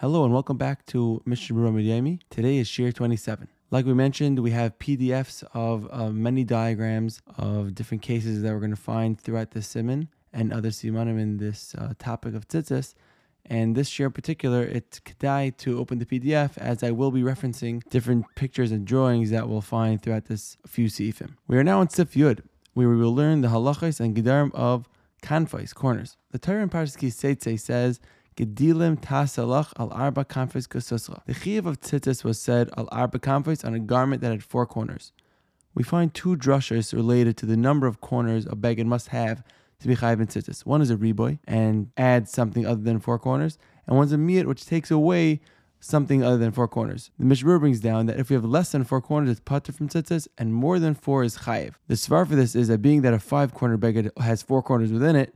Hello and welcome back to Mishnah Berurah Midyami. Today is Shiur 27. Like we mentioned, we have PDFs of uh, many diagrams of different cases that we're going to find throughout the Siman and other Simanim in this uh, topic of tzitzis. And this year in particular, it's kedai to open the PDF as I will be referencing different pictures and drawings that we'll find throughout this few seifim. We are now in Sif Yud, where we will learn the halachas and gedarim of kanfais, corners. The Torah in Parshas Ki says, Gedilim tasalach al arba kasusra. The chiyuv of tzitzis was said al arba kanfais on a garment that had four corners. We find two drushas related to the number of corners a beged must have to be chayiv in tzitzis. One is a reboy and adds something other than four corners, and one's a miyat which takes away something other than four corners. The Mishnah brings down that if we have less than four corners, it's pater from tzitzis, and more than four is chayiv. The svar for this is that being that a five corner beged has four corners within it,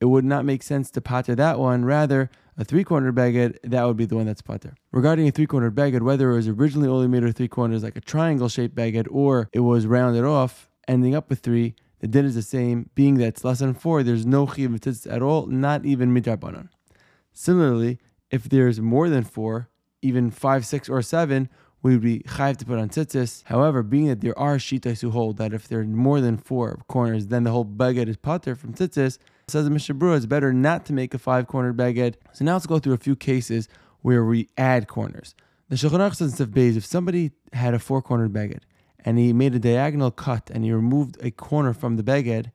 it would not make sense to pater that one. Rather, a three cornered beged, that would be the one that's pater. Regarding a three cornered beged, whether it was originally only made of three corners like a triangle shaped beged or it was rounded off, ending up with three, the din is the same, being that it's less than four, there's no chiv at all, not even midrabanan. Similarly, if there's more than four, even five, six, or seven, we would be chayiv to put on tzitzis. However, being that there are shitas who hold that if there are more than four corners, then the whole beged is pater from tzitzis, says the Mishnah Berurah, it's better not to make a five-cornered beged. So now let's go through a few cases where we add corners. The Shulchan Aruch says in if somebody had a four-cornered beged and he made a diagonal cut and he removed a corner from the beged,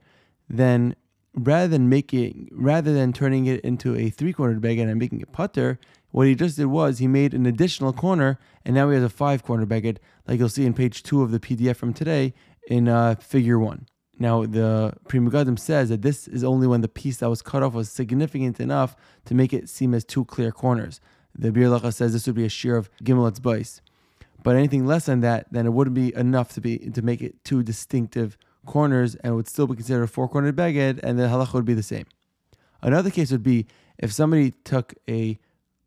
then rather than making, rather than turning it into a three-cornered beged and making it putter, what he just did was he made an additional corner, and now he has a five-corner beged, like you'll see in page two of the PDF from today in uh, Figure One. Now, the Pri Megadim says that this is only when the piece that was cut off was significant enough to make it seem as two clear corners. The Biur says this would be a shiur of Gimel Bais. But anything less than that, then it wouldn't be enough to be to make it two distinctive corners and would still be considered a four cornered beged, and the halacha would be the same. Another case would be if somebody took a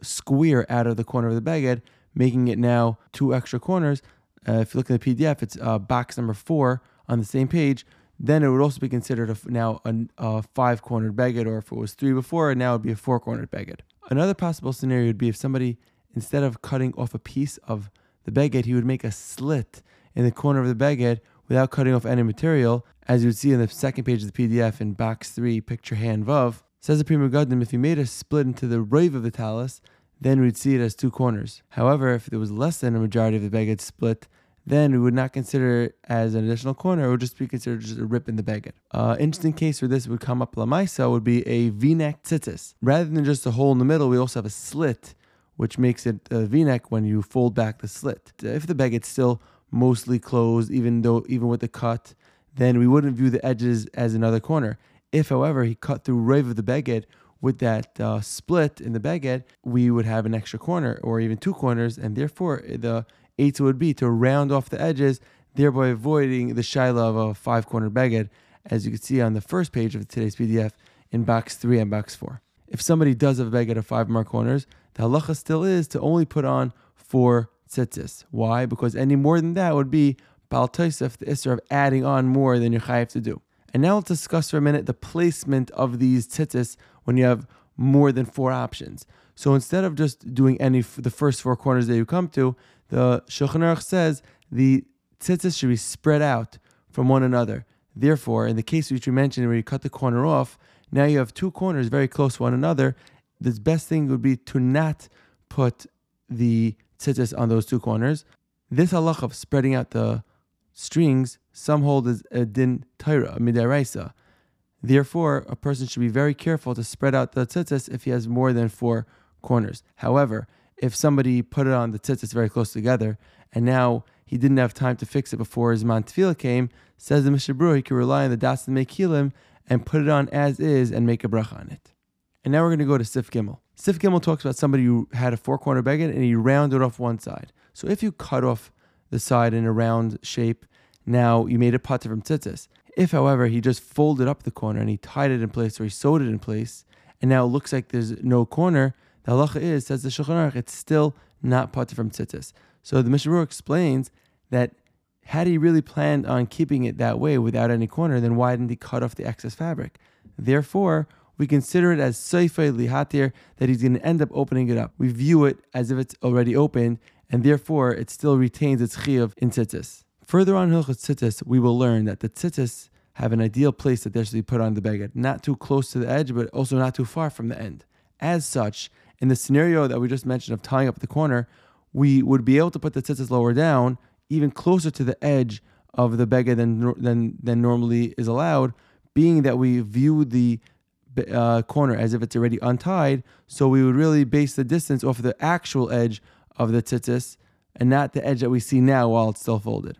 square out of the corner of the beged, making it now two extra corners. Uh, if you look at the PDF, it's uh, box number four on the same page then it would also be considered a, now a, a five cornered beged, or if it was three before, now it would be a four cornered beged. Another possible scenario would be if somebody, instead of cutting off a piece of the beged, he would make a slit in the corner of the beged without cutting off any material, as you would see in the second page of the PDF in box three, picture hand vav. Says the Pri Megadim, if you made a split into the rave of the tallis, then we'd see it as two corners. However, if there was less than a majority of the beged split, then we would not consider it as an additional corner. It would just be considered just a rip in the beged. Uh, interesting case where this would come up lamaisa would be a v-neck tzitzis. Rather than just a hole in the middle, we also have a slit, which makes it a v-neck when you fold back the slit. If the beged's still mostly closed, even though even with the cut, then we wouldn't view the edges as another corner. If, however, he cut through rave of the beged with that uh, split in the beged, we would have an extra corner or even two corners, and therefore the Eitzah would be to round off the edges, thereby avoiding the shaila of a five corner beged, as you can see on the first page of today's PDF in box three and box four. If somebody does have a beged of five more corners, the halacha still is to only put on four tzitzis. Why? Because any more than that would be Baal Tosef, the Isser of adding on more than you're chayiv to do. And now let's discuss for a minute the placement of these tzitzis when you have more than four options. So instead of just doing any the first four corners that you come to, the Shulchan Aruch says the tzitzis should be spread out from one another. Therefore, in the case which we mentioned where you cut the corner off, now you have two corners very close to one another. The best thing would be to not put the tzitzis on those two corners. This halach of spreading out the strings, some hold as a din taira, midaraisa. Therefore, a person should be very careful to spread out the tzitzis if he has more than four corners. However, if somebody put it on the tzitzis very close together, and now he didn't have time to fix it before his mantfila came, says the Mishnah Berurah, he could rely on the das and mekilim and put it on as is and make a bracha on it. And now we're going to go to Sif Gimel. Sif Gimel talks about somebody who had a four corner beged and he rounded off one side. So if you cut off the side in a round shape, now you made a pater from tzitzis. If, however, he just folded up the corner and he tied it in place or he sewed it in place, and now it looks like there's no corner, the halacha is, says the Shulchan Aruch, it's still not pater from tzitzis. So the Mishnah explains that had he really planned on keeping it that way without any corner, then why didn't he cut off the excess fabric? Therefore, we consider it as seifei lihatir, that he's going to end up opening it up. We view it as if it's already opened, and therefore it still retains its chiyuv in tzitzis. Further on Hilchot Tzitzis, we will learn that the tzitzis have an ideal place that they should be put on the beged, not too close to the edge, but also not too far from the end. As such, in the scenario that we just mentioned of tying up the corner, we would be able to put the tzitzis lower down, even closer to the edge of the beged than, than, than normally is allowed, being that we view the uh, corner as if it's already untied. So we would really base the distance off of the actual edge of the tzitzis and not the edge that we see now while it's still folded.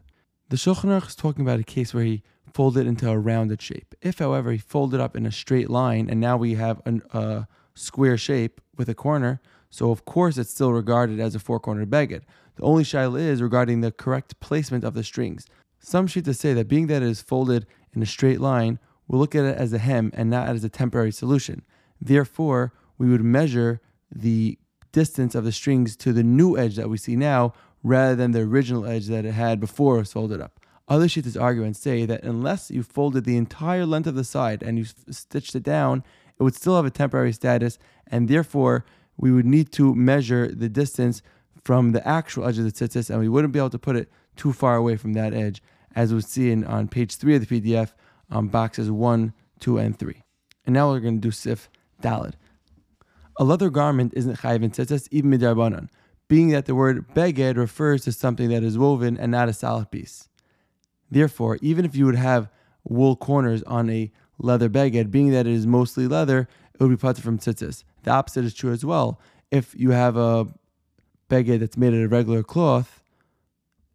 The Shulchan Aruch is talking about a case where he folded into a rounded shape. If, however, he folded up in a straight line and now we have a square shape with a corner, so of course it's still regarded as a four-cornered beged. The only shaila is regarding the correct placement of the strings. Some to say that being that it is folded in a straight line, we'll look at it as a hem and not as a temporary solution. Therefore, we would measure the distance of the strings to the new edge that we see now rather than the original edge that it had before it was folded up. Other shittas argue and say that unless you folded the entire length of the side and you stitched it down, it would still have a temporary status, and therefore we would need to measure the distance from the actual edge of the tzitzis, and we wouldn't be able to put it too far away from that edge, as we see on page three of the PDF, um, boxes one, two, and three. And now we're going to do sif dalid. A leather garment isn't chayiv in tzitzis, even midrabanan, being that the word beged refers to something that is woven and not a solid piece. Therefore, even if you would have wool corners on a leather beged, being that it is mostly leather, it would be parted from tzitzis. The opposite is true as well. If you have a beged that's made out of regular cloth,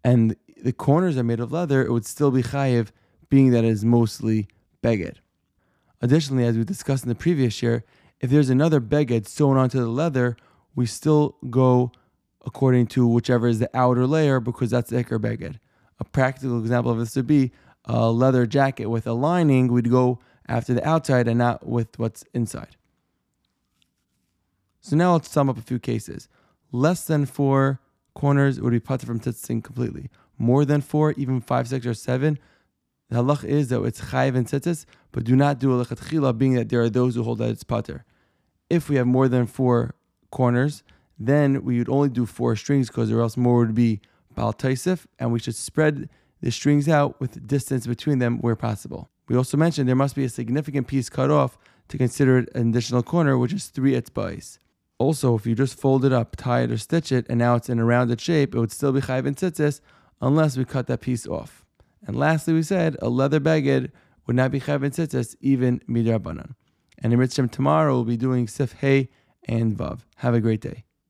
and the corners are made of leather, it would still be chayiv, being that it is mostly beged. Additionally, as we discussed in the previous year, if there's another beged sewn onto the leather, we still go according to whichever is the outer layer because that's the ikar beged. A practical example of this would be a leather jacket with a lining. We'd go after the outside and not with what's inside. So now let's sum up a few cases. Less than four corners would be putted from tzitzit completely. More than four, even five, six, or seven, the halach is that it's chayiv and tzitzis, but do not do a being that there are those who hold that it's pater. If we have more than four corners, then we would only do four strings because or else more would be bal taisif, and we should spread the strings out with distance between them where possible. We also mentioned there must be a significant piece cut off to consider it an additional corner, which is three etzbais. Also, if you just fold it up, tie it, or stitch it, and now it's in a rounded shape, it would still be chayv and tzitzis unless we cut that piece off. And lastly, we said a leather beged would not be chayv and tzitzis even midrabanan. And in Mitzvah tomorrow, we'll be doing sif hey and vav. Have a great day.